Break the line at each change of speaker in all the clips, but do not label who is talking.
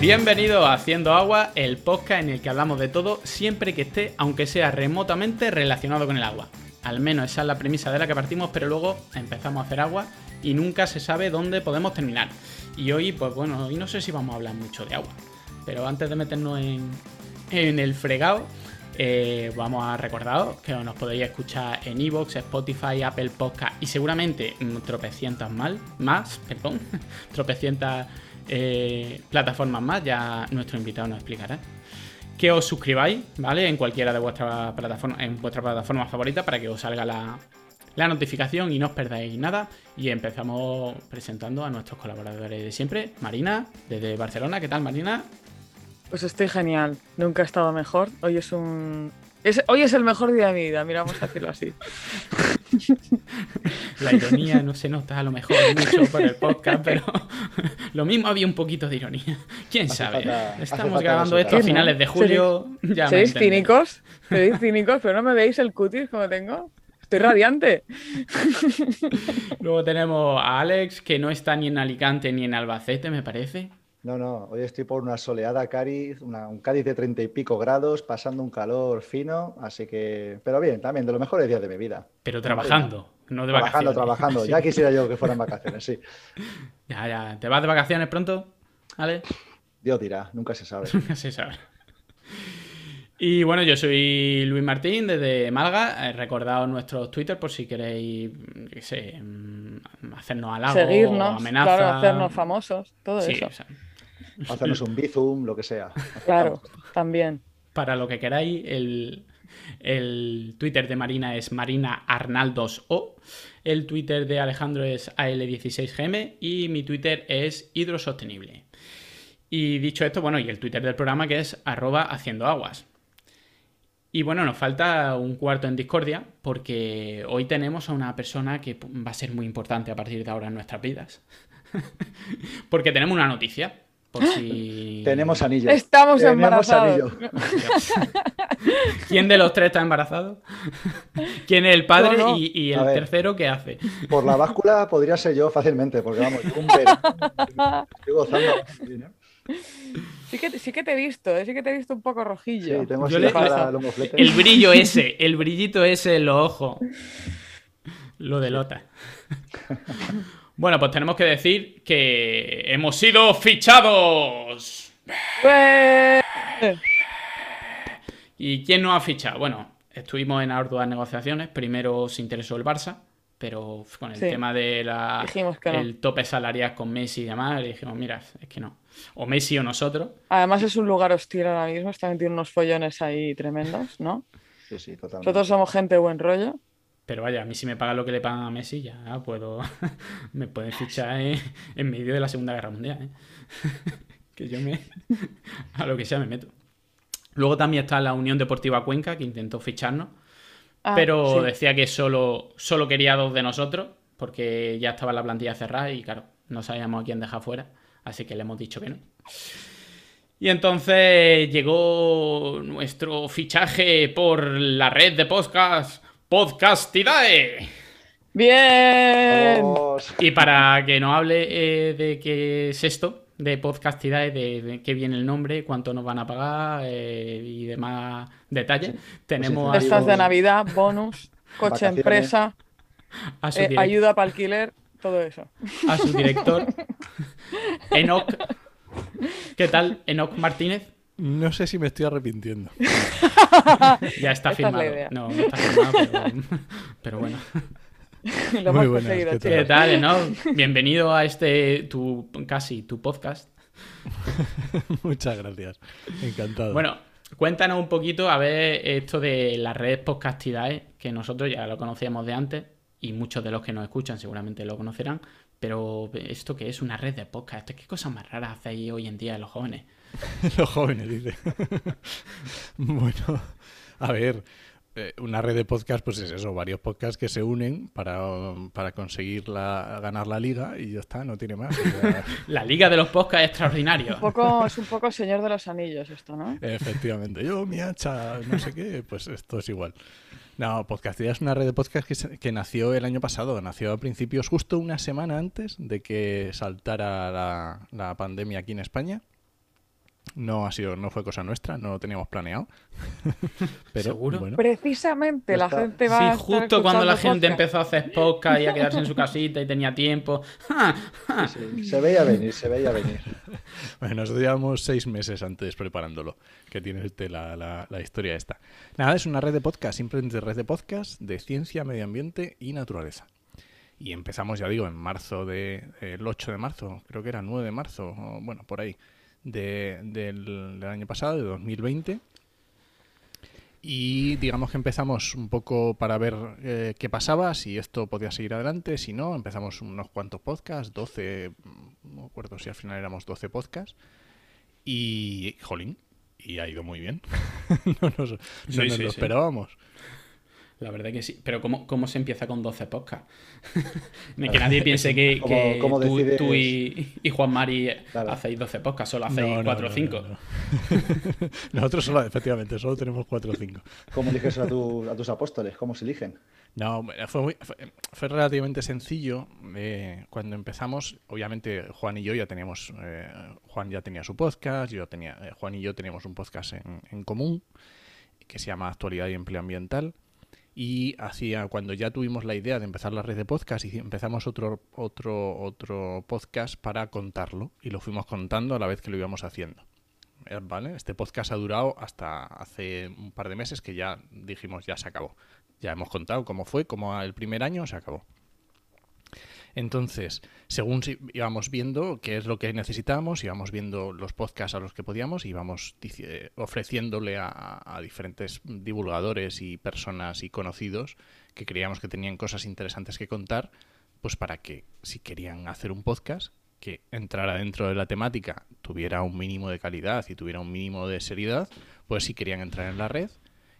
Bienvenido a Haciendo Agua, el podcast en el que hablamos de todo siempre que esté, aunque sea remotamente, relacionado con el agua. Al menos esa es la premisa de la que partimos, pero luego empezamos a hacer agua y nunca se sabe dónde podemos terminar. Y hoy, pues bueno, hoy no sé si vamos a hablar mucho de agua, pero antes de meternos en, en el fregado, eh, vamos a recordaros que nos podéis escuchar en Evox, Spotify, Apple Podcast y seguramente tropecientas mal, más, perdón, tropecientas eh, plataformas más, ya nuestro invitado nos explicará. Que os suscribáis, ¿vale? En cualquiera de vuestras plataformas, en vuestra plataforma favorita para que os salga la, la notificación y no os perdáis nada. Y empezamos presentando a nuestros colaboradores de siempre. Marina, desde Barcelona. ¿Qué tal, Marina?
Pues estoy genial. Nunca he estado mejor. Hoy es un. hoy es el mejor día de mi vida, mira, vamos a decirlo así.
La ironía no se nota a lo mejor mucho por el podcast, pero lo mismo había un poquito de ironía. ¿Quién sabe? Estamos grabando esto a finales de julio.
¿Seréis cínicos? ¿Seréis cínicos? Pero no me veis el cutis como tengo. Estoy radiante.
Luego tenemos a Alex, que no está ni en Alicante ni en Albacete, me parece.
No, no, hoy estoy por una soleada Cádiz, un Cádiz de treinta y pico grados, pasando un calor fino, así que, pero bien, también de los mejores días de mi vida.
Pero trabajando, no de
vacaciones. Trabajando, trabajando, ya quisiera yo que fueran vacaciones, sí.
Ya, ya, ¿te vas de vacaciones pronto? ¿Vale?
Dios dirá, nunca se sabe.
Nunca se sabe. Y bueno, yo soy Luis Martín desde Málaga. Recordad nuestros Twitter por si queréis, qué sé, mm, hacernos
Seguirnos, amenaza. Claro, hacernos famosos, todo eso.
Hacernos un bizum, lo que sea.
Claro, también.
Para lo que queráis, el, Twitter de Marina es Marina Arnaldos O. El Twitter de Alejandro es AL16GM y mi Twitter es Hidrosostenible. Y dicho esto, bueno, y el Twitter del programa que es arroba haciendo aguas. Y bueno, nos falta un cuarto en discordia porque hoy tenemos a una persona que va a ser muy importante a partir de ahora en nuestras vidas. porque tenemos una noticia. Por si...
Tenemos anillo.
Estamos embarazados.
¿Quién de los tres está embarazado? ¿Quién es el padre y, el tercero qué hace?
Por la báscula podría ser yo fácilmente, porque vamos, yo un Estoy gozando.
Sí que, sí que te he visto, ¿eh? sí que te he visto un poco rojillo.
Sí, tengo
El brillo ese, el brillito ese en los ojos. Lo delota. Bueno, pues tenemos que decir que hemos sido fichados. ¿Y quién nos ha fichado? Bueno, estuvimos en arduas negociaciones. Primero se interesó el Barça, pero con el tema de la el tope salarial con Messi y demás, dijimos, mira, es que no. O Messi o nosotros.
Además es un lugar hostil ahora mismo, está metiendo unos follones ahí tremendos, ¿no?
Sí, sí, totalmente.
Nosotros somos gente de buen rollo.
Pero vaya, a mí si me pagan lo que le pagan a Messi, ya puedo. me pueden fichar en, medio de la Segunda Guerra Mundial. ¿eh? que yo me. a lo que sea me meto. Luego también está la Unión Deportiva Cuenca, que intentó ficharnos. Ah, pero decía que solo, solo quería dos de nosotros, porque ya estaba la plantilla cerrada y, claro, no sabíamos a quién dejar fuera. Así que le hemos dicho que no. Y entonces llegó nuestro fichaje por la red de podcast Podcastidae.
Bien.
Y para que nos hable eh, de qué es esto, de Podcastidae, de, qué viene el nombre, cuánto nos van a pagar eh, y demás detalles, tenemos...
Estas de Navidad, bonus, coche empresa, eh, ayuda para alquiler, todo eso.
A su director, Enoch. ¿Qué tal, Enoch Martínez?
No sé si me estoy arrepintiendo.
ya está firmado. no, no está firmado, pero, bueno.
Lo Muy buenas,
¿qué, tal? ¿no? Bienvenido a este, tu, casi, tu podcast.
Muchas gracias. Encantado.
Bueno, cuéntanos un poquito, a ver, esto de las redes podcastidae, que nosotros ya lo conocíamos de antes, y muchos de los que nos escuchan seguramente lo conocerán, pero esto que es una red de podcast, ¿qué cosas más raras hacéis hoy en día los jóvenes?
Los jóvenes, dice. bueno, a ver, eh, una red de podcast, pues es eso, varios podcasts que se unen para, para conseguir la, ganar la liga y ya está, no tiene más.
la liga de los podcasts es extraordinario.
Un poco, es un poco Señor de los Anillos esto, ¿no?
Efectivamente, yo, mi hacha, no sé qué, pues esto es igual. No, Podcastidad es una red de podcast que, que, nació el año pasado, nació a principios justo una semana antes de que saltara la, la pandemia aquí en España. No ha sido, no fue cosa nuestra, no lo teníamos planeado. Pero
¿Seguro?
bueno,
Precisamente la
Está-
gente va a
Sí,
estar
justo cuando la gente
podcast.
empezó a hacer podcast y a quedarse en su casita y tenía tiempo.
Se veía venir, se veía venir.
Bueno, nosotros llevamos seis meses antes preparándolo, que tiene este la, la- la historia esta. Nada, es una red de podcast, simplemente red de podcast de ciencia, medio ambiente y naturaleza. Y empezamos, ya digo, en marzo de, el 8 de marzo, creo que era 9 de marzo, o bueno, por ahí, de- del, del año pasado, de 2020. Y digamos que empezamos un poco para ver eh, qué pasaba, si esto podía seguir adelante, si no, empezamos unos cuantos podcasts, 12, mm, no me acuerdo si al final éramos 12 podcasts. Y, jolín, y ha ido muy bien. no nos, no
Sí,
nos
sí,
lo
sí.
esperábamos.
La verdad que sí. Pero ¿cómo, cómo se empieza con 12 podcasts? Ni que nadie piense que,
¿Cómo-
que
cómo
tú, y, y Juan Mari
Claro.
hacéis 12 podcasts, solo hacéis
No, no,
4 o
no,
5.
no, no. Nosotros solo, efectivamente, solo tenemos 4 o 5.
¿Cómo eliges a, tu- a tus apóstoles? ¿Cómo se eligen?
No, fue, muy- fue, fue relativamente sencillo. eh, cuando empezamos, obviamente Juan y yo ya teníamos, eh, Juan ya tenía su podcast, yo tenía, eh, Juan y yo teníamos un podcast en, en común que se llama Actualidad y Empleo Ambiental. Y hacía, cuando ya tuvimos la idea de empezar la red de podcast, y empezamos otro, otro, otro podcast para contarlo. Y lo fuimos contando a la vez que lo íbamos haciendo. Eh, ¿Vale? Este podcast ha durado hasta hace un par de meses que ya dijimos, ya se acabó. Ya hemos contado cómo fue, cómo el primer año se acabó. Entonces, según si- íbamos viendo qué es lo que necesitábamos, íbamos viendo los podcasts a los que podíamos, íbamos eh, ofreciéndole a, a diferentes divulgadores y personas y conocidos que creíamos que tenían cosas interesantes que contar, pues para que si querían hacer un podcast que entrara dentro de la temática, tuviera un mínimo de calidad y tuviera un mínimo de seriedad, pues si querían entrar en la red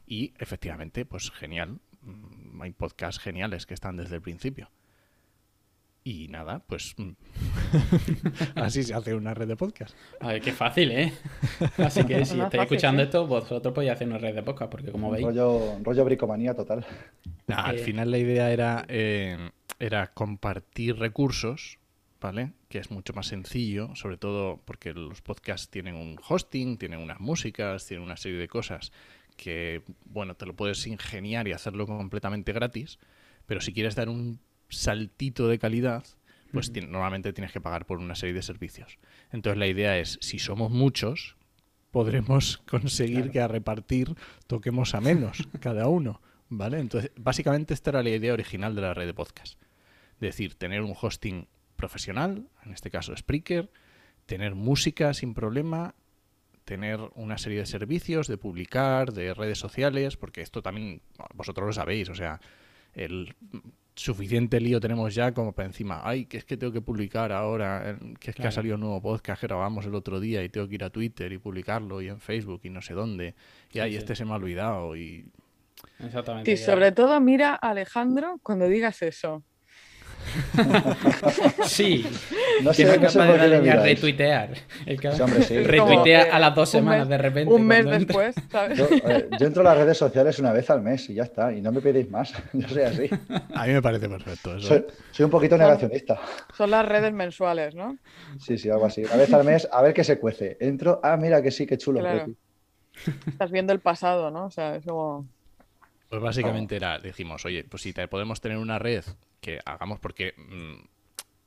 y efectivamente, pues genial, Mm, hay podcasts geniales que están desde el principio. Y nada, pues mm, así se hace una red de podcast.
A ver, qué fácil, ¿eh? Así que si
No es
estáis
fácil,
escuchando
sí.
esto, vosotros podéis hacer una red de podcast, porque como veis,
Rollo, rollo bricomanía total.
Nah, al
Eh.
final la idea era, eh, era compartir recursos, ¿vale? Que es mucho más sencillo, sobre todo porque los podcasts tienen un hosting, tienen unas músicas, tienen una serie de cosas que, bueno, te lo puedes ingeniar y hacerlo completamente gratis, pero si quieres dar un saltito de calidad, pues normalmente tienes que pagar por una serie de servicios. Entonces la idea es, si somos muchos, podremos conseguir que a repartir toquemos a menos cada uno, ¿vale? Entonces, básicamente esta era la idea original de la red de podcast. Es decir, tener un hosting profesional, en este caso Spreaker, tener música sin problema, tener una serie de servicios, de publicar, de redes sociales, porque esto también vosotros lo sabéis, o sea, el suficiente lío tenemos ya como para encima, ay, que es que tengo que publicar ahora, eh, que es que ha salido un nuevo podcast que grabamos el otro día y tengo que ir a Twitter y publicarlo y en Facebook y no sé dónde, y
Sí,
ay,
sí.
este se me ha olvidado y
exactamente. Que-
sobre todo mira a Alejandro cuando digas eso.
Sí,
No
que
sé,
no es
no sé
capaz de a retuitear. El que
Sí, hombre, sí.
retuitea
Como,
a las dos semanas
mes-
de repente.
Un mes después, ¿sabes?
Yo, eh, yo entro a las redes sociales una vez al mes y ya está. Y no me pedís más. Yo soy así.
a mí me parece perfecto eso.
Soy, soy un poquito negacionista.
Son las redes mensuales, ¿no?
Sí, sí, algo así. Una vez al mes, a ver qué se cuece. Entro, ah, mira que sí, qué chulo.
Claro. Estás viendo el pasado, ¿no? O sea, es como...
Pues básicamente era, dijimos, oye, pues si te- podemos tener una red que hagamos, porque mm,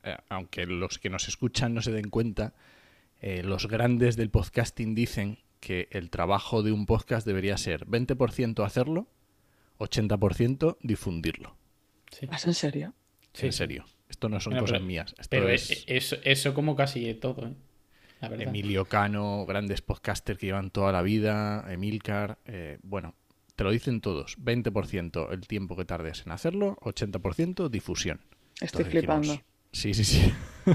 eh, aunque los que nos escuchan no se den cuenta, eh, los grandes del podcasting dicen que el trabajo de un podcast debería ser 20% hacerlo, 80% difundirlo.
Sí.
¿Vas en serio?
Sí,
en serio. Esto no son
Bueno,
cosas
pero-
mías. Esto
Pero
es
e- eso, eso como casi todo, ¿eh? La.
Emilio Cano, grandes podcasters que llevan toda la vida, Emilcar, eh, bueno, te lo dicen todos. 20% el tiempo que tardes en hacerlo, 80% difusión.
Estoy
Entonces
flipando.
dijimos, Sí, sí, sí.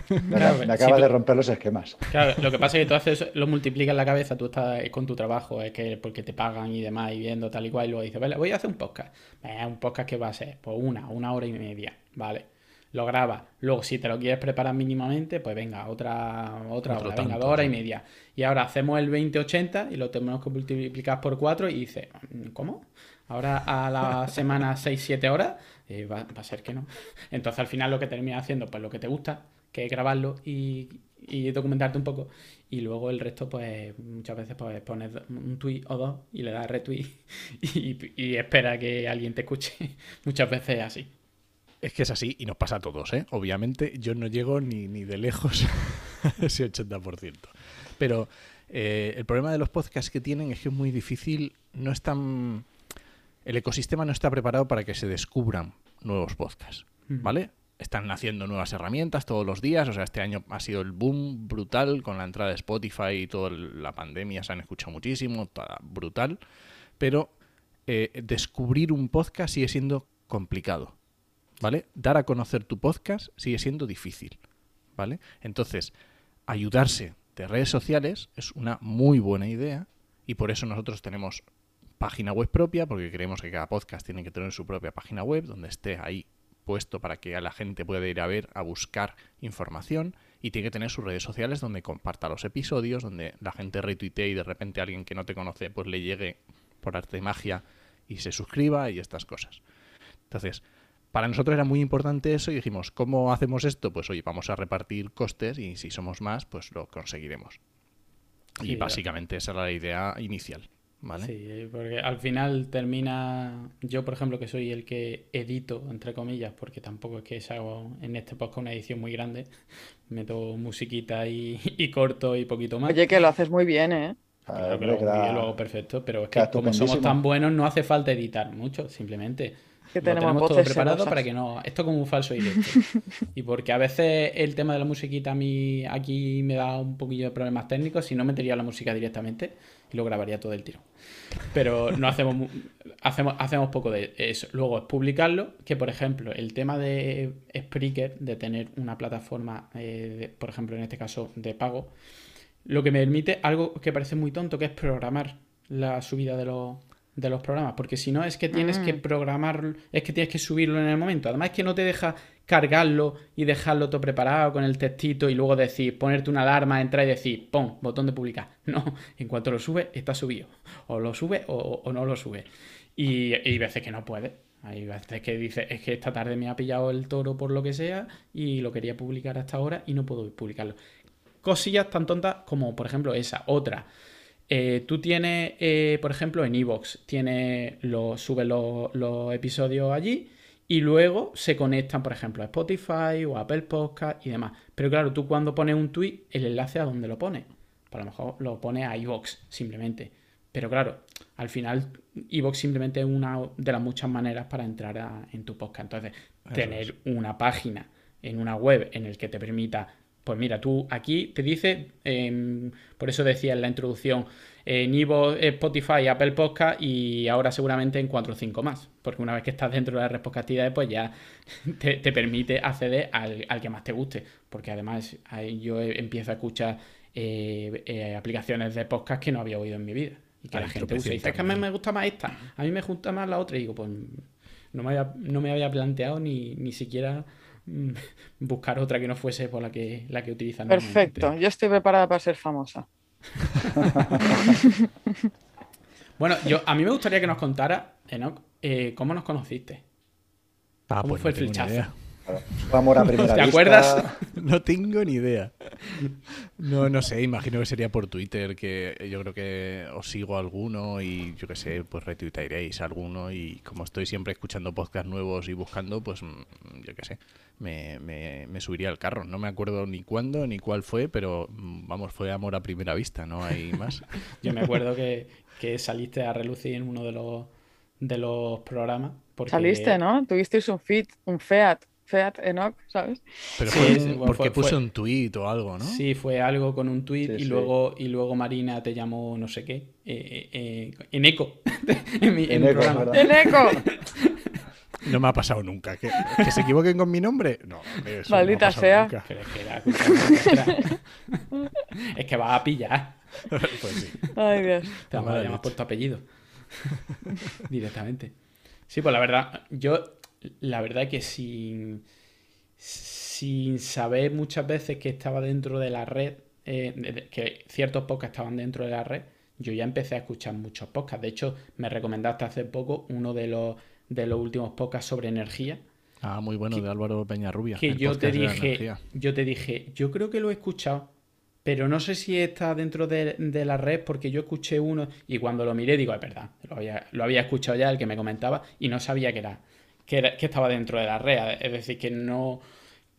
Me,
Claro,
me
si
acaba de romper los esquemas.
Claro, lo que pasa es que tú haces, lo multiplicas en la cabeza, tú estás con tu trabajo, es que porque te pagan y demás, y viendo tal y cual, y luego dices, vale, voy a hacer un podcast. Eh, un podcast que va a ser, pues una, una hora y media, ¿vale? Lo grabas. Luego, si te lo quieres preparar mínimamente, pues venga, otra, otra
Otro
hora, venga, dos horas y media. Y ahora hacemos el 20-80 y lo tenemos que multiplicar por 4 y dices, ¿cómo? Ahora a la semana 6-7 horas, eh, va, va a ser que no. Entonces al final lo que terminas haciendo, pues lo que te gusta, que es grabarlo y, y documentarte un poco. Y luego el resto, pues muchas veces pues, pones un tweet o dos y le das retweet y, y espera que alguien te escuche. muchas veces así.
Es que es así y nos pasa a todos, ¿eh? Obviamente yo no llego ni, ni de lejos a ese 80%. Pero eh, el problema de los podcasts que tienen es que es muy difícil, no están... El ecosistema no está preparado para que se descubran nuevos podcasts, ¿vale? Están naciendo nuevas herramientas todos los días, o sea, este año ha sido el boom brutal con la entrada de Spotify y toda la pandemia, se han escuchado muchísimo, brutal, pero eh, descubrir un podcast sigue siendo complicado, ¿vale? Dar a conocer tu podcast sigue siendo difícil, ¿vale? Entonces, ayudarse de redes sociales es una muy buena idea y por eso nosotros tenemos página web propia, porque creemos que cada podcast tiene que tener su propia página web donde esté ahí puesto para que la gente pueda ir a ver, a buscar información y tiene que tener sus redes sociales donde comparta los episodios, donde la gente retuitee y de repente alguien que no te conoce pues le llegue por arte de magia y se suscriba y estas cosas. Entonces, para nosotros era muy importante eso y dijimos, ¿cómo hacemos esto? Pues oye, vamos a repartir costes y si somos más, pues lo conseguiremos. y básicamente esa era la idea inicial. ¿Vale?
Sí, porque al final termina, yo por ejemplo que soy el que edito, entre comillas, porque tampoco es que hago en este podcast una edición muy grande, meto musiquita y, corto y poquito más.
Oye, que lo haces muy bien, ¿eh?
Claro que lo, hago perfecto, pero es que como somos tan buenos no hace falta editar mucho, simplemente que tenemos, todo preparado para que no. Esto como un falso directo. y porque a veces el tema de la musiquita a mí aquí me da un poquillo de problemas técnicos, si no metería la música directamente y lo grabaría todo el tiro. Pero no hacemos hacemos, hacemos poco de eso. Luego es publicarlo, que por ejemplo, el tema de Spreaker, de tener una plataforma, eh, por ejemplo, en este caso de pago, lo que me permite algo que parece muy tonto, que es programar la subida de los de los programas, porque si no es que tienes que programar, es que tienes que subirlo en el momento. Además es que no te deja cargarlo y dejarlo todo preparado con el textito y luego decir, ponerte una alarma, entrar y decir, pon, botón de publicar. No, en cuanto lo sube, está subido. O lo sube o, no lo sube. Y, hay veces que no puede. Hay veces que dice, es que esta tarde me ha pillado el toro por lo que sea y lo quería publicar hasta ahora y no puedo publicarlo. Cosillas tan tontas como, por ejemplo, esa. Otra. Eh, tú tienes, eh, por ejemplo, en Evox, tiene lo, sube los episodios allí y luego se conectan, por ejemplo, a Spotify o a Apple Podcast y demás. Pero claro, tú cuando pones un tweet, el enlace a dónde lo pone. Para lo mejor lo pone a Evox simplemente. Pero claro, al final Evox simplemente es una de las muchas maneras para entrar en tu podcast. Entonces, tener una página en una web en el que te permita pues mira, tú aquí te dice, em, por eso decía en la introducción, en Ivo, Spotify, Apple Podcast y ahora seguramente en 4 o 5 más. Porque una vez que estás dentro de las responsabilidades, pues ya te, permite acceder al, que más te guste. Porque además yo empiezo a escuchar eh, eh, aplicaciones de podcast que no había oído en mi vida. Y que la gente usa. Y dice, es que a mí me gusta más esta, a mí me gusta más la otra. Y digo, pues no me había, no me había planteado ni, ni siquiera buscar otra que no fuese por la que, la que utilizan.
Perfecto, yo estoy preparada para ser famosa.
bueno, yo, a mí me gustaría que nos contara, Enoch, eh, cómo nos conociste.
Ah, ¿Cómo pues fue el flechazo?
Amor a primera
¿Te acuerdas?
No tengo ni idea. No, no sé, imagino que sería por Twitter, que yo creo que os sigo alguno y yo qué sé, pues retuitaréis alguno y como estoy siempre escuchando podcasts nuevos y buscando, pues mm, yo qué sé, me, me, subiría al carro. No me acuerdo ni cuándo ni cuál fue, pero mm, vamos, fue amor a primera vista, no hay más.
yo me acuerdo que, saliste a relucir en uno de los, de los programas.
Saliste, ¿no? Tuvisteis un fit, un FEAT Feat Enoch, ¿sabes?
Pero fue, porque puse un tuit o algo, ¿no?
Sí, fue algo con un tuit y, Luego, y luego Marina te llamó no sé qué. Eh, eh, en eco.
en, mi, en, programa. ¡En eco!
No me ha pasado nunca. ¿Que, se equivoquen con mi nombre? No,
eso Maldita sea.
es que va a pillar.
pues sí.
Ay, Dios.
Te vamos a llamar por tu apellido. Directamente. Sí, pues la verdad, yo la verdad que sin, sin saber muchas veces que estaba dentro de la red, eh, que ciertos podcasts estaban dentro de la red, yo ya empecé a escuchar muchos podcasts. De hecho, me recomendaste hace poco uno de los, de los últimos podcasts sobre energía.
Ah, muy bueno, de Álvaro Peñarrubia.
Que yo te dije, yo te dije, yo creo que lo he escuchado, pero no sé si está dentro de, de la red porque yo escuché uno y cuando lo miré digo, es verdad, lo había, lo había escuchado ya el que me comentaba y no sabía que era, que era- que estaba dentro de la red. Es decir, que no,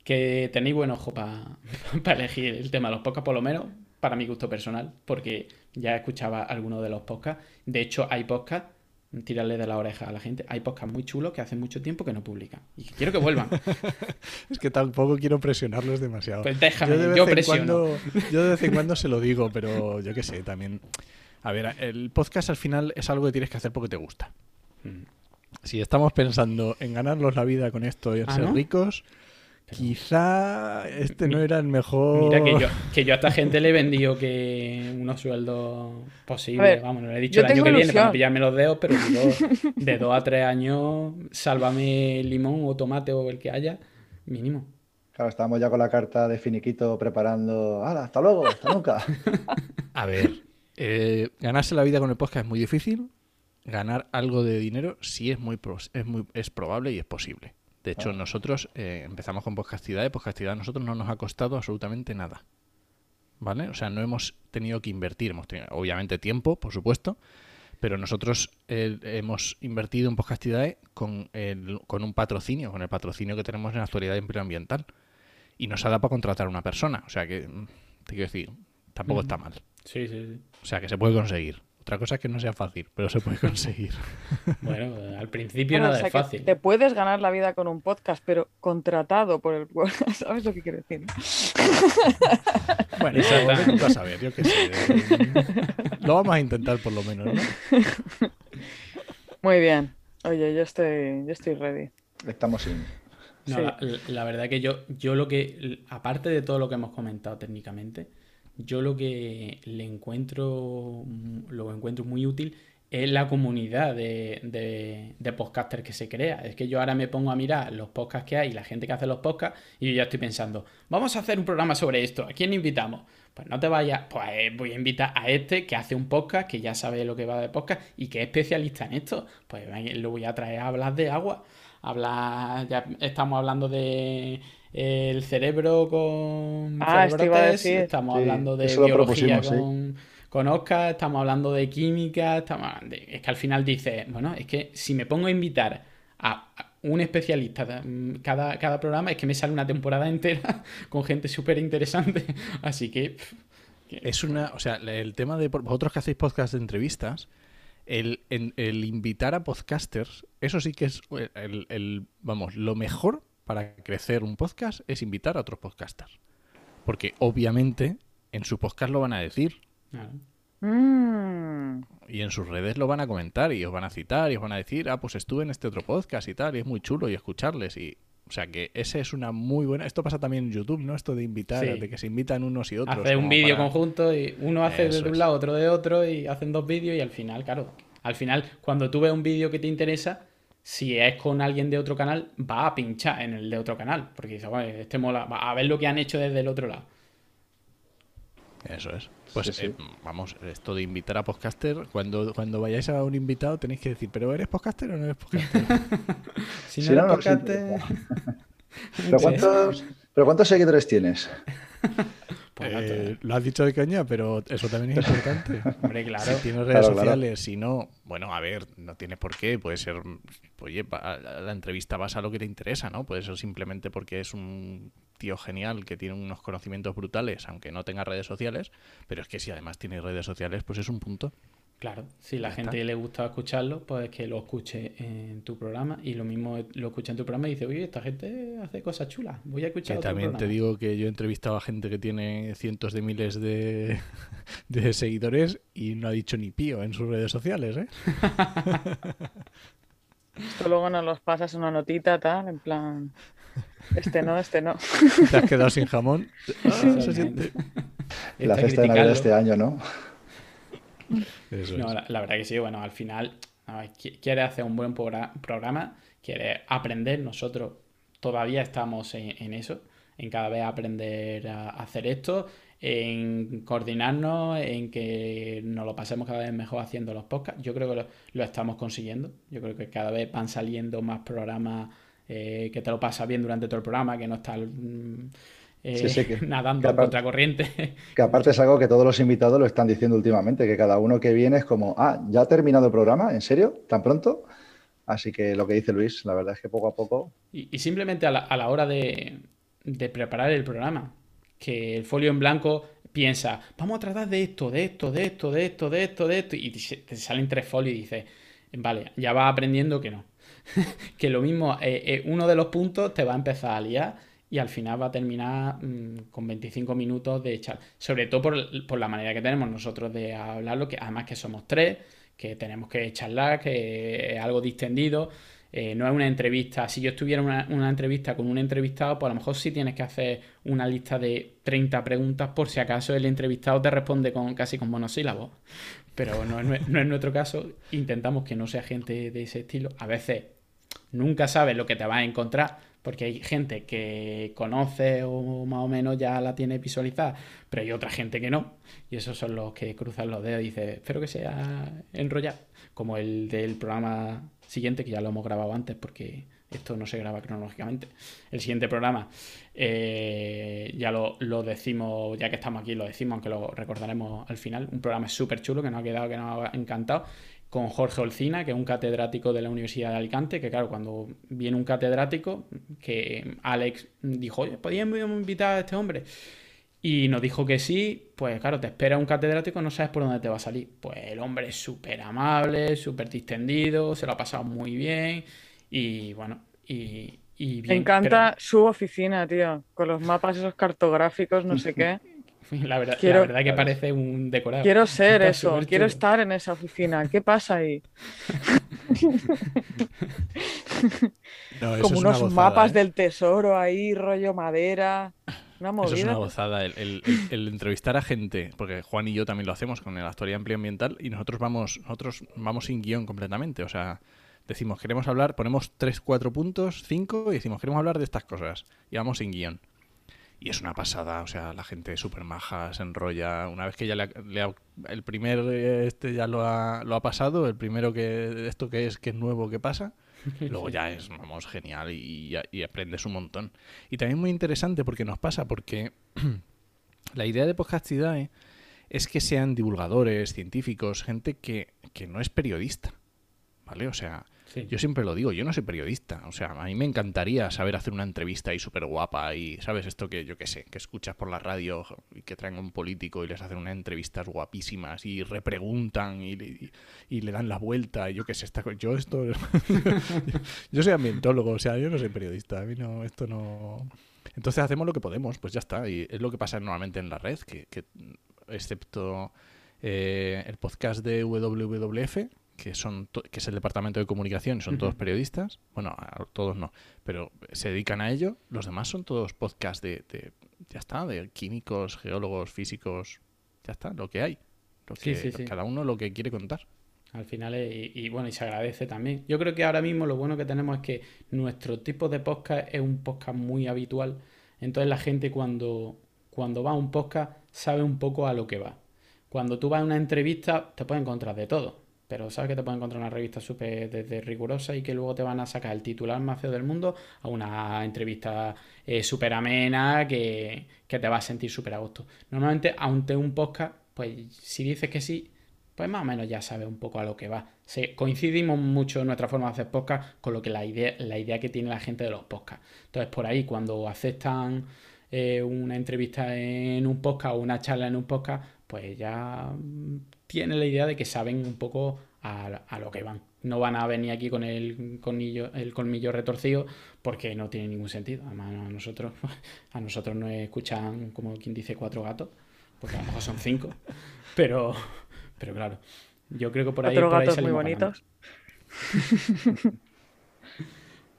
que tenéis buen ojo para elegir el tema de los podcasts, por lo menos para mi gusto personal, porque ya escuchaba algunos de los podcasts. De hecho, hay podcasts, tirarle de la oreja a la gente, hay podcasts muy chulos que hace mucho tiempo que no publican y quiero que vuelvan.
Es que tampoco quiero presionarlos demasiado.
Pues déjame,
de vez
yo presiono.
cuando- yo de vez en cuando se lo digo, pero yo qué sé, también. A ver, el podcast al final es algo que tienes que hacer porque te gusta.
Mm.
Si estamos pensando en ganarnos la vida con esto y en
Ah,
ser
¿no?
ricos, quizá este no era el mejor.
Mira que yo, que yo a esta gente le he vendido que unos sueldos posibles, vamos, no le he dicho
yo
el año que viene para pillarme los dedos, pero digo, de dos a tres años, sálvame limón o tomate o el que haya, mínimo.
Claro, estábamos ya con la carta de finiquito preparando. ¡Hala, hasta luego! ¡Hasta nunca!
A ver, eh, ganarse la vida con el podcast es muy difícil. Ganar algo de dinero sí es muy, es muy es probable y es posible. De hecho, nosotros eh, empezamos con podcastidad y podcastidad a nosotros no nos ha costado absolutamente nada. ¿Vale? O sea, no hemos tenido que invertir. Hemos tenido, obviamente, tiempo, por supuesto. Pero nosotros eh, hemos invertido en podcastidad con, el- con un patrocinio, con el patrocinio que tenemos en la actualidad de empleo ambiental. Y nos ha dado para contratar a una persona. O sea que, mm, te quiero decir, tampoco está mal.
Sí, sí, sí.
O sea, que se puede conseguir. Otra cosa es que no sea fácil, pero se puede conseguir.
Bueno, al principio
Bueno, o
nada
sea
es fácil.
Te puedes ganar la vida con un podcast, pero contratado por el ¿Sabes lo que quiero decir?
bueno, vete tú a saber, yo qué sé. Lo vamos a intentar por lo menos, ¿no?
Muy bien. Oye, yo estoy, yo estoy ready.
Estamos sin.
No,
Sí.
la, la verdad que yo, yo lo que, aparte de todo lo que hemos comentado técnicamente, yo lo que le encuentro, lo encuentro muy útil es la comunidad de, de, de podcasters que se crea. Es que yo ahora me pongo a mirar los podcasts que hay y la gente que hace los podcasts y yo ya estoy pensando, vamos a hacer un programa sobre esto, ¿a quién invitamos? Pues no te vayas, pues eh, voy a invitar a este que hace un podcast, que ya sabe lo que va de podcast y que es especialista en esto. Pues lo voy a traer a hablar de agua. Hablar, ya estamos hablando de el cerebro con
Ah, esto iba a
cerebrotes,
decir.
estamos
Sí,
hablando de biología
propusimos, sí.
con, con Oscar, estamos hablando de química, estamos hablando de- es que al final dices, bueno, es que si me pongo a invitar a a un especialista mm, cada, cada programa, es que me sale una temporada entera con gente súper interesante. Así que, pff, que-
Es una, o sea, el tema de vosotros que hacéis podcast de entrevistas, el, el invitar a podcasters, eso sí que es el, el- vamos, lo mejor para crecer un podcast es invitar a otros podcasters. Porque obviamente en su podcast lo van a decir
claro.
Mm.
y en sus redes lo van a comentar y os van a citar y os van a decir, ah, pues estuve en este otro podcast y tal, y es muy chulo y escucharles y o sea que ese es una muy buena. Esto pasa también en YouTube, ¿no? Esto de invitar,
Sí.
de que se invitan unos y otros.
hacer un vídeo
para-
conjunto y uno hace
Eso
de un lado, otro de otro y hacen dos vídeos y al final, claro, al final cuando tú ves un vídeo que te interesa, si es con alguien de otro canal, va a pinchar en el de otro canal, porque dice, "Bueno, este mola, va a ver lo que han hecho desde el otro lado.
Eso es. Pues
Sí, sí.
eh, vamos, esto de invitar a podcaster, cuando, cuando vayáis a un invitado tenéis que decir, ¿pero eres podcaster o no eres podcaster?
Si
Si
no,
no,
lo
no,
tocaste...
¿Pero cuántos, ¿Pero cuántos seguidores tienes?
Pues,
Eh, lo has dicho de caña, pero eso también es importante.
hombre, claro.
Si tienes redes
Claro, claro.
sociales, si no, bueno, a ver, no tienes por qué, puede ser, oye, pa- la la entrevista vas a lo que te interesa, ¿no? Puede ser simplemente porque es un tío genial que tiene unos conocimientos brutales, aunque no tenga redes sociales, pero es que si además tiene redes sociales, pues es un punto.
Claro, si la gente
está.
le gusta escucharlo, pues que lo escuche en tu programa y lo mismo lo escucha en tu programa y dice, oye, esta gente hace cosas chulas, voy a escuchar
Que
otro
también te
programa".
digo que yo he entrevistado a gente que tiene cientos de miles de, de seguidores y no ha dicho ni pío en sus redes sociales, ¿eh?
Esto luego nos los pasas una notita, tal, en plan. Este no, este no.
Te has quedado sin jamón. Ah, se siente.
La
Está
fiesta de Navidad
criticando.
de este año, ¿no?
Eso
No,
es.
la, la verdad que sí, bueno, al final ver, qui- quiere hacer un buen progra- programa, quiere aprender, nosotros todavía estamos en, en eso, en cada vez aprender a hacer esto, en coordinarnos, en que nos lo pasemos cada vez mejor haciendo los podcasts. Yo creo que lo, lo estamos consiguiendo, yo creo que cada vez van saliendo más programas eh, que te lo pasas bien durante todo el programa, que no estás mm, eh,
Sí, sí, que-
nadando
que
en contracorriente.
Que aparte es algo que todos los invitados lo están diciendo últimamente, que cada uno que viene es como, ah, ¿ya ha terminado el programa? ¿En serio? ¿Tan pronto? Así que lo que dice Luis, la verdad es que poco a poco
Y, y simplemente a la, a la hora de, de preparar el programa, que el folio en blanco piensa, vamos a tratar de esto, de esto, de esto, de esto, de esto, de esto, y te, te salen tres folios y dices, vale, ya vas aprendiendo que no. que lo mismo, eh, eh, uno de los puntos te va a empezar a liar y al final va a terminar mm, con 25 minutos de echar. Sobre todo por, por la manera que tenemos nosotros de hablarlo, que además que somos tres, que tenemos que charlar, que es algo distendido. eh, no es una entrevista. Si yo estuviera una, una entrevista con un entrevistado, pues a lo mejor sí tienes que hacer una lista de 30 preguntas por si acaso el entrevistado te responde con casi con monosílabos. Pero no es, no es nuestro caso. Intentamos que no sea gente de ese estilo. A veces nunca sabes lo que te vas a encontrar, porque hay gente que conoce o más o menos ya la tiene visualizada, pero hay otra gente que no, y esos son los que cruzan los dedos y dicen, espero que sea enrollado, como el del programa siguiente, que ya lo hemos grabado antes, porque esto no se graba cronológicamente. El siguiente programa, eh, ya lo, decimos, ya que estamos aquí, lo decimos, aunque lo recordaremos al final, un programa súper chulo que nos ha quedado, que nos ha encantado, con Jorge Olcina, que es un catedrático de la Universidad de Alicante, que claro, cuando viene un catedrático, que Alex dijo, oye, ¿podríamos invitar a este hombre? Y nos dijo que sí, pues claro, te espera un catedrático, no sabes por dónde te va a salir. Pues el hombre es súper amable, súper distendido, se lo ha pasado muy bien y bueno, y, y
Me
bien.
encanta su oficina, tío, con los mapas esos cartográficos, no sé qué.
La verdad, la
quiero-
verdad que parece un decorado.
Quiero ser
Está
eso, quiero
chulo.
estar en esa oficina. ¿Qué pasa ahí?
No, eso
Como
es una
unos
gozada,
mapas
¿eh?
del tesoro ahí, rollo madera. Una
Eso es una
movida.
gozada, el, el- el- el entrevistar a gente, porque Juan y yo también lo hacemos con la actualidad ambiental y nosotros vamos, nosotros vamos sin guion completamente, o sea, decimos queremos hablar, ponemos 3, 4 puntos, 5 y decimos queremos hablar de estas cosas y vamos sin guion. Y es una pasada, o sea, la gente súper maja, se enrolla. Una vez que ya le ha- le ha- el primer eh, este ya lo ha, lo ha pasado, el primero que esto que es que es nuevo que pasa, luego ya es, vamos, genial y aprendes un montón. Y también muy interesante porque nos pasa, porque la idea de Podcastidae es que sean divulgadores, científicos, gente que, que no es periodista. ¿Vale? O sea,
Sí.
yo siempre lo digo, yo no soy periodista. O sea, a mí me encantaría saber hacer una entrevista ahí súper guapa y, ¿sabes? Esto que yo qué sé, que escuchas por la radio y que traen un político y les hacen unas entrevistas guapísimas y repreguntan y, y- y le dan la vuelta y yo qué sé, yo esto... yo soy ambientólogo, o sea, yo no soy periodista, a mí no, esto no... Entonces hacemos lo que podemos, pues ya está. Y es lo que pasa normalmente en la red, que, que, excepto eh, el podcast de WWF, que son que es el departamento de comunicación son todos periodistas. Bueno, todos no, pero se dedican a ello. Los demás son todos podcasts de, de- ya está, de químicos, geólogos, físicos, ya está, lo que hay. Lo que,
sí, sí.
Cada uno lo que quiere contar.
Al final, es- y, y bueno, y se agradece también. Yo creo que ahora mismo lo bueno que tenemos es que nuestro tipo de podcast es un podcast muy habitual. Entonces la gente cuando, cuando va a un podcast sabe un poco a lo que va. Cuando tú vas a una entrevista te puedes encontrar de todo. Pero sabes que te puedes encontrar una revista súper desde rigurosa y que luego te van a sacar el titular más feo del mundo a una entrevista eh, súper amena que, que te va a sentir súper a gusto. Normalmente, ante un podcast, pues si dices que sí, pues más o menos ya sabes un poco a lo que va. Coincidimos mucho en nuestra forma de hacer podcast con lo que la idea, la idea que tiene la gente de los podcasts. Entonces, por ahí, cuando aceptan eh, una entrevista en un podcast o una charla en un podcast, pues ya tienen la idea de que saben un poco a, a lo que van. No van a venir aquí con el colmillo, el colmillo retorcido porque no tiene ningún sentido. Además, a nosotros, a nosotros nos escuchan, como quien dice, cuatro gatos, porque a lo mejor son cinco. Pero, pero claro, yo creo que por ahí.
Cuatro
ahí
gatos muy bonitos.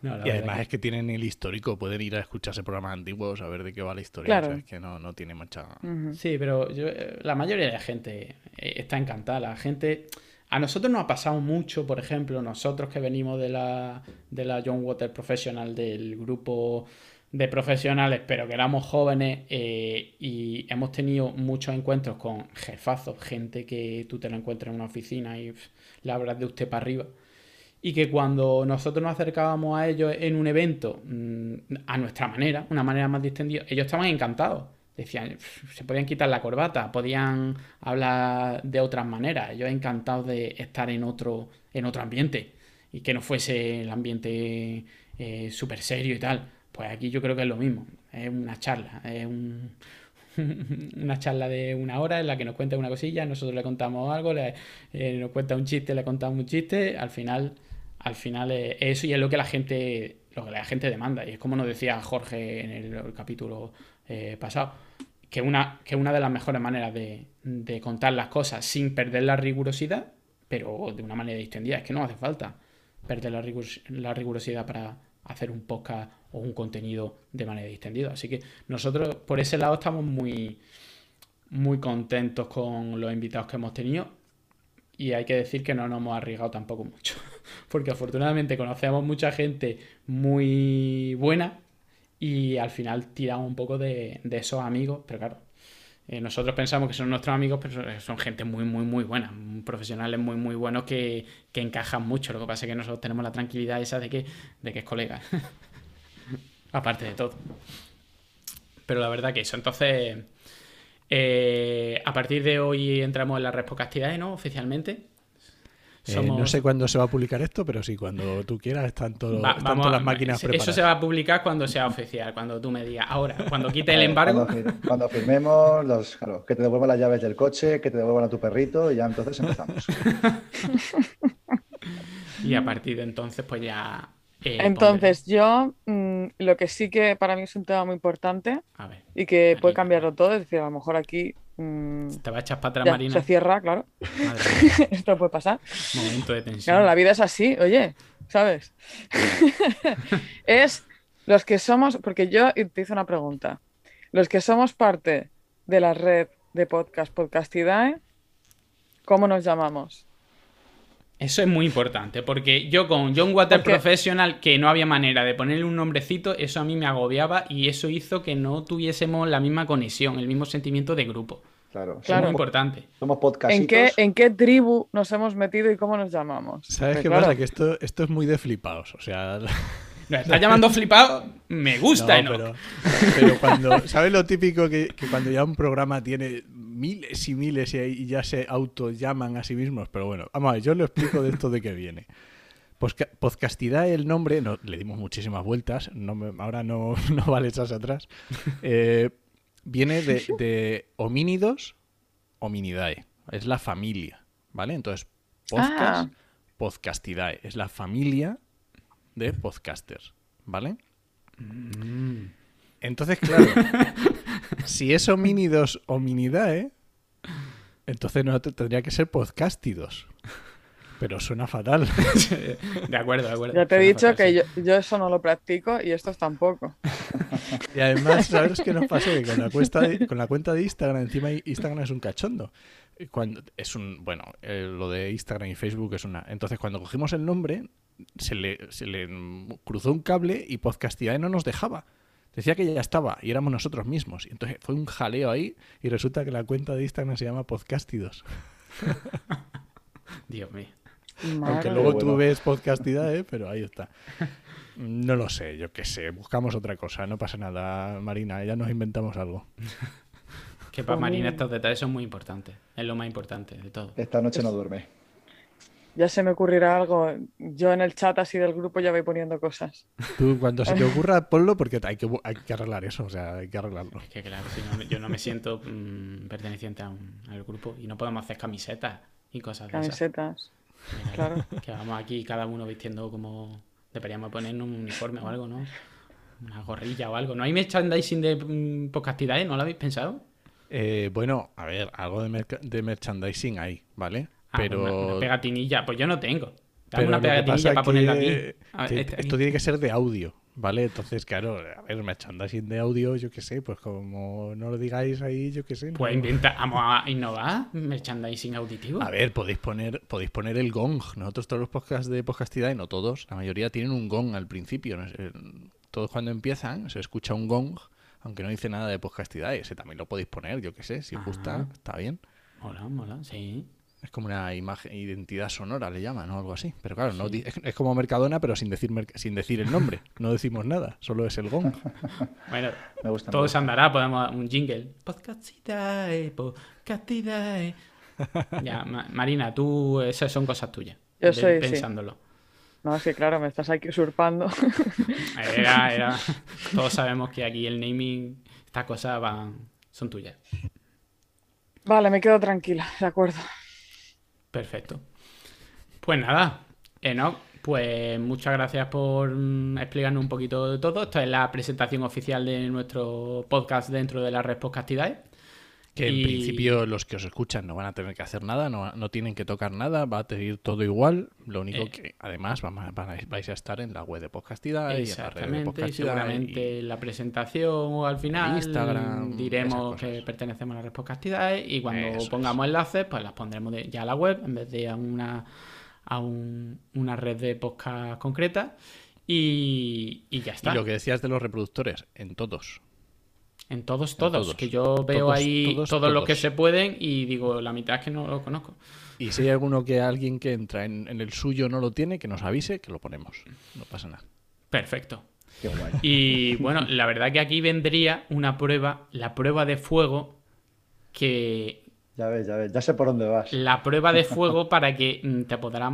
No, la
Y además
que-
es que tienen el histórico, pueden ir a escucharse programas antiguos, a ver de qué va la historia.
Claro.
o sea, es que no, no tiene mucha...
Sí, pero yo- eh, la mayoría de la gente eh, está encantada. La gente. A nosotros nos ha pasado mucho, por ejemplo, nosotros que venimos de la, de la John Water Professional, del grupo de profesionales, pero que éramos jóvenes eh, y hemos tenido muchos encuentros con jefazos, gente que tú te la encuentras en una oficina y pff, le hablas de usted para arriba. Y que cuando nosotros nos acercábamos a ellos en un evento mm, a nuestra manera, una manera más distendida, ellos estaban encantados. Decían, se podían quitar la corbata, podían hablar de otras maneras. Ellos encantados de estar en otro, en otro ambiente y que no fuese el ambiente eh, súper serio y tal. Pues aquí yo creo que es lo mismo. Es una charla, es un, una charla de una hora en la que nos cuenta una cosilla, nosotros le contamos algo, le, eh, nos cuenta un chiste, le contamos un chiste, al final, al final es eso y es lo que la gente, lo que la gente demanda. Y es como nos decía Jorge en el, capítulo eh, pasado, que una, que una de las mejores maneras de, de contar las cosas sin perder la rigurosidad, pero de una manera distendida, es que no hace falta perder la, la rigurosidad para hacer un podcast o un contenido de manera distendida. Así que nosotros por ese lado estamos muy, muy contentos con los invitados que hemos tenido y hay que decir que no nos hemos arriesgado tampoco mucho, porque afortunadamente conocemos mucha gente muy buena y al final tiramos un poco de, esos amigos, pero claro, eh, nosotros pensamos que son nuestros amigos, pero son gente muy, muy, muy buena, profesionales muy, muy buenos que, que encajan mucho. Lo que pasa es que nosotros tenemos la tranquilidad esa de que, de que es colega. aparte de todo. Pero la verdad que eso, entonces, eh, a partir de hoy entramos en la respocastidad, ¿no? Oficialmente.
Eh, no sé cuándo se va a publicar esto, pero sí, cuando tú quieras, están, todo, todas las máquinas preparadas.
Eso se va a publicar cuando sea oficial, cuando tú me digas. Ahora, cuando quite el embargo.
Cuando, firmemos, los, que te devuelvan las llaves del coche, que te devuelvan a tu perrito, y ya entonces empezamos.
y a partir de entonces, pues ya
eh, Entonces, yo mm, lo que sí que para mí es un tema muy importante y que puede cambiarlo todo, es decir, a lo mejor aquí.
Mm, Te va a echar para atrás, Marina.
Se cierra, claro. Esto puede pasar.
Momento de tensión.
Claro, la vida es así, oye, ¿sabes? es los que somos, porque yo te hice una pregunta. Los que somos parte de la red de podcast Podcastidae, ¿cómo nos llamamos?
Eso es muy importante, porque yo con John Water Professional, que no había manera de ponerle un nombrecito, eso a mí me agobiaba y eso hizo que no tuviésemos la misma conexión, el mismo sentimiento de grupo.
Claro,
claro. muy importante.
Somos podcast.
¿En qué, ¿En qué tribu nos hemos metido y cómo nos llamamos?
¿Sabes qué pasa? Que esto, esto es muy de flipados. O sea.
¿Me estás llamando flipado? Me gusta,
no, Pero, pero, cuando. ¿Sabes lo típico que, que, cuando ya un programa tiene miles y miles y, ya se auto llaman a sí mismos? Pero bueno, vamos a ver, yo lo explico de esto de que viene. Podcastidad el nombre, no, le dimos muchísimas vueltas, no ahora no, no vale echarse atrás. Eh, viene de, de, homínidos, hominidae. Es la familia, ¿vale? Entonces, podcast, ah. podcastidae. Es la familia de podcasters, ¿vale? Mm. Entonces, claro, si es homínidos hominidae, entonces no tendría que ser podcastidos. Pero suena fatal.
de acuerdo, de acuerdo.
Ya te he dicho que yo, eso no lo practico y estos tampoco.
Y además, ¿sabes qué nos pasó? Que con la, cuenta de, con la cuenta de Instagram, encima Instagram es un cachondo. Cuando, es un, bueno, eh, lo de Instagram y Facebook es una. Entonces, cuando cogimos el nombre, se le, se le cruzó un cable y Podcastidae no nos dejaba. Decía que ya estaba y éramos nosotros mismos. Y entonces fue un jaleo ahí y resulta que la cuenta de Instagram se llama Podcastidos.
Dios mío.
Aunque luego tú ves Podcastidae, pero ahí está. No lo sé, yo qué sé. Buscamos otra cosa, no pasa nada, Marina. Ya nos inventamos algo.
que para Marina estos detalles son muy importantes. Es lo más importante de todo.
Esta noche no duerme
ya se me ocurrirá algo. Yo en el chat así del grupo ya voy poniendo cosas.
Tú cuando se te ocurra, ponlo porque hay que, hay que arreglar eso, o sea, hay que arreglarlo.
Es que claro, si no, yo no me siento mm, perteneciente a un, al grupo y no podemos hacer camisetas y cosas de
Camisetas, claro.
Que vamos aquí cada uno vistiendo como... Deberíamos poner un uniforme o algo, ¿no? Una gorrilla o algo. ¿No hay merchandising de mm, podcastidades? ¿No lo habéis pensado?
Eh, bueno, a ver, algo de, de merchandising hay, ¿vale? Ah, pues pero...
Una, pegatinilla, pues yo no tengo. Dame una pegatinilla para ponerla aquí.
Este, esto tiene que ser de audio, ¿vale? Entonces, claro, a ver, merchandising de audio, yo qué sé, pues como no lo digáis ahí, yo qué sé.
Pues inventa, vamos a innovar, merchandising auditivo.
A ver, podéis poner, podéis poner el gong. Nosotros todos los podcasts de podcastidad, y no todos, la mayoría tienen un gong al principio. Todos cuando empiezan se escucha un gong, aunque no dice nada de podcastidad. Ese también lo podéis poner, yo qué sé, si os gusta, está bien.
Mola, mola, sí.
Es como una imagen, identidad sonora le llaman o algo así. Pero claro, no, es, es como Mercadona, pero sin decir, sin decir el nombre. No decimos nada, solo es el gong.
Bueno,
Me gusta. me
todo se andará, podemos un jingle. Podcastidae, podcastidae. Ya, Ma- Marina, tú, esas son cosas tuyas.
Yo
Ve
soy, sí.
pensándolo.
No, es que claro, me estás aquí usurpando.
Era, era- todos sabemos que aquí el naming, estas cosas van, son tuyas.
Vale, me quedo tranquila, de acuerdo.
Perfecto. Pues nada, Enoch, pues muchas gracias por mm, explicarnos un poquito de todo. Esta es la presentación oficial de nuestro podcast dentro de la red Podcastidae.
Que en
Y-
principio los que os escuchan no van a tener que hacer nada, no, no tienen que tocar nada, va a tener todo igual. Lo único
Eh.
que además van van vais a estar en la web de Podcastidad y en la red de
y
Podcastidad.
seguramente la presentación o al final
Instagram,
diremos que pertenecemos a la red Podcastidae y cuando
Eso es.
pongamos enlaces, pues las pondremos de- ya a la web en vez de a una, a un- una red de podcast concreta. Y, y ya
Y
está.
lo que decías de los reproductores, en todos.
En todos, todos,
todos.
Que yo veo
Todos,
ahí
todos,
todos, los que se pueden y digo, la mitad es que no lo conozco.
Y si hay alguno que alguien que entra en, en el suyo no lo tiene, que nos avise, que lo ponemos. No pasa nada.
Perfecto.
Qué guay.
Y bueno, la verdad que aquí vendría una prueba, la prueba de fuego, que
Ya ves, ya ves. Ya sé por dónde vas.
la prueba de fuego para que mm, te podrán,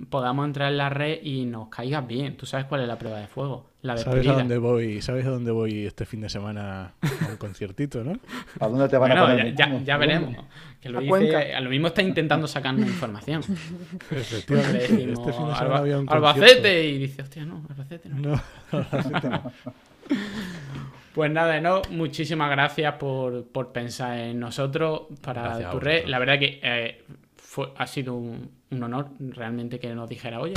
mm, podamos entrar en la red y nos caigas bien. ¿Tú sabes cuál es la prueba de fuego? La
¿Sabes a dónde voy? ¿Sabes a dónde voy este fin de semana a un conciertito, no?
¿A dónde te van a
Bueno,
poner?
ya, ya- ya veremos. Que lo
A
dice- a lo mismo está intentando sacarnos información. Le
Efectivamente.
decimos
Este fin de semana
Alba-
había un
Albacete y dice, hostia, no, Albacete no.
concierto. No, Albacete no.
Pues nada, no, muchísimas gracias por, por pensar en nosotros para tu red. La verdad que eh, fue, ha sido un, un honor realmente que nos dijera, oye,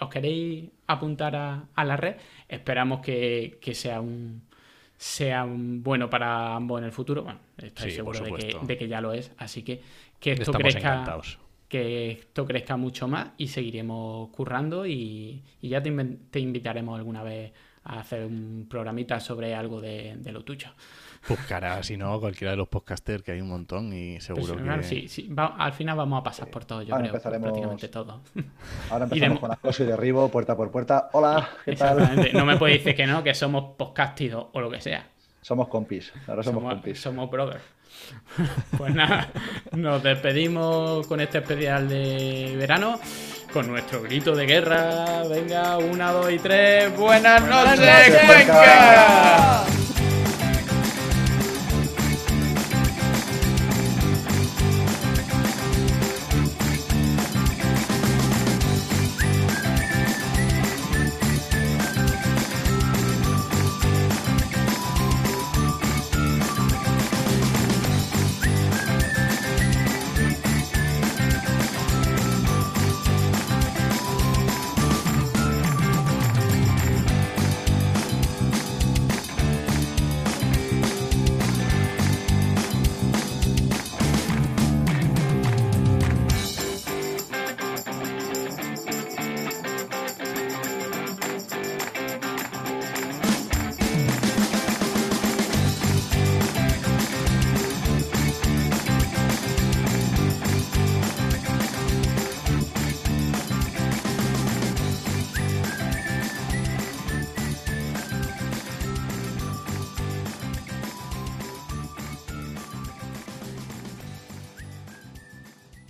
¿os queréis apuntar a, a la red? Esperamos que, que sea un sea un bueno para ambos en el futuro. Bueno, estoy
Sí,
seguro de que, de que ya lo es. Así que que esto
Estamos
crezca
encantados.
que esto crezca mucho más y seguiremos currando y, y ya te, te invitaremos alguna vez a hacer un programita sobre algo de, de lo tuyo.
Buscará, si no, cualquiera de los podcasters, que hay un montón y seguro
Pues,
que...
claro, sí, sí, va- al final vamos a pasar por todo, yo
Ahora
creo,
empezaremos-
prácticamente todo.
Ahora empezamos
Iremos-
con acoso y derribo, puerta por puerta. Hola, ¿qué tal?
No me podéis decir que no, que somos podcastidos o lo que sea.
Somos compis. Ahora somos,
Somos,
compis.
somos brothers. Pues nada, nos despedimos con este especial de verano, con nuestro grito de guerra. Venga, una, dos y tres. Buenas noches,
noches,
Cuenca.
Cuenca.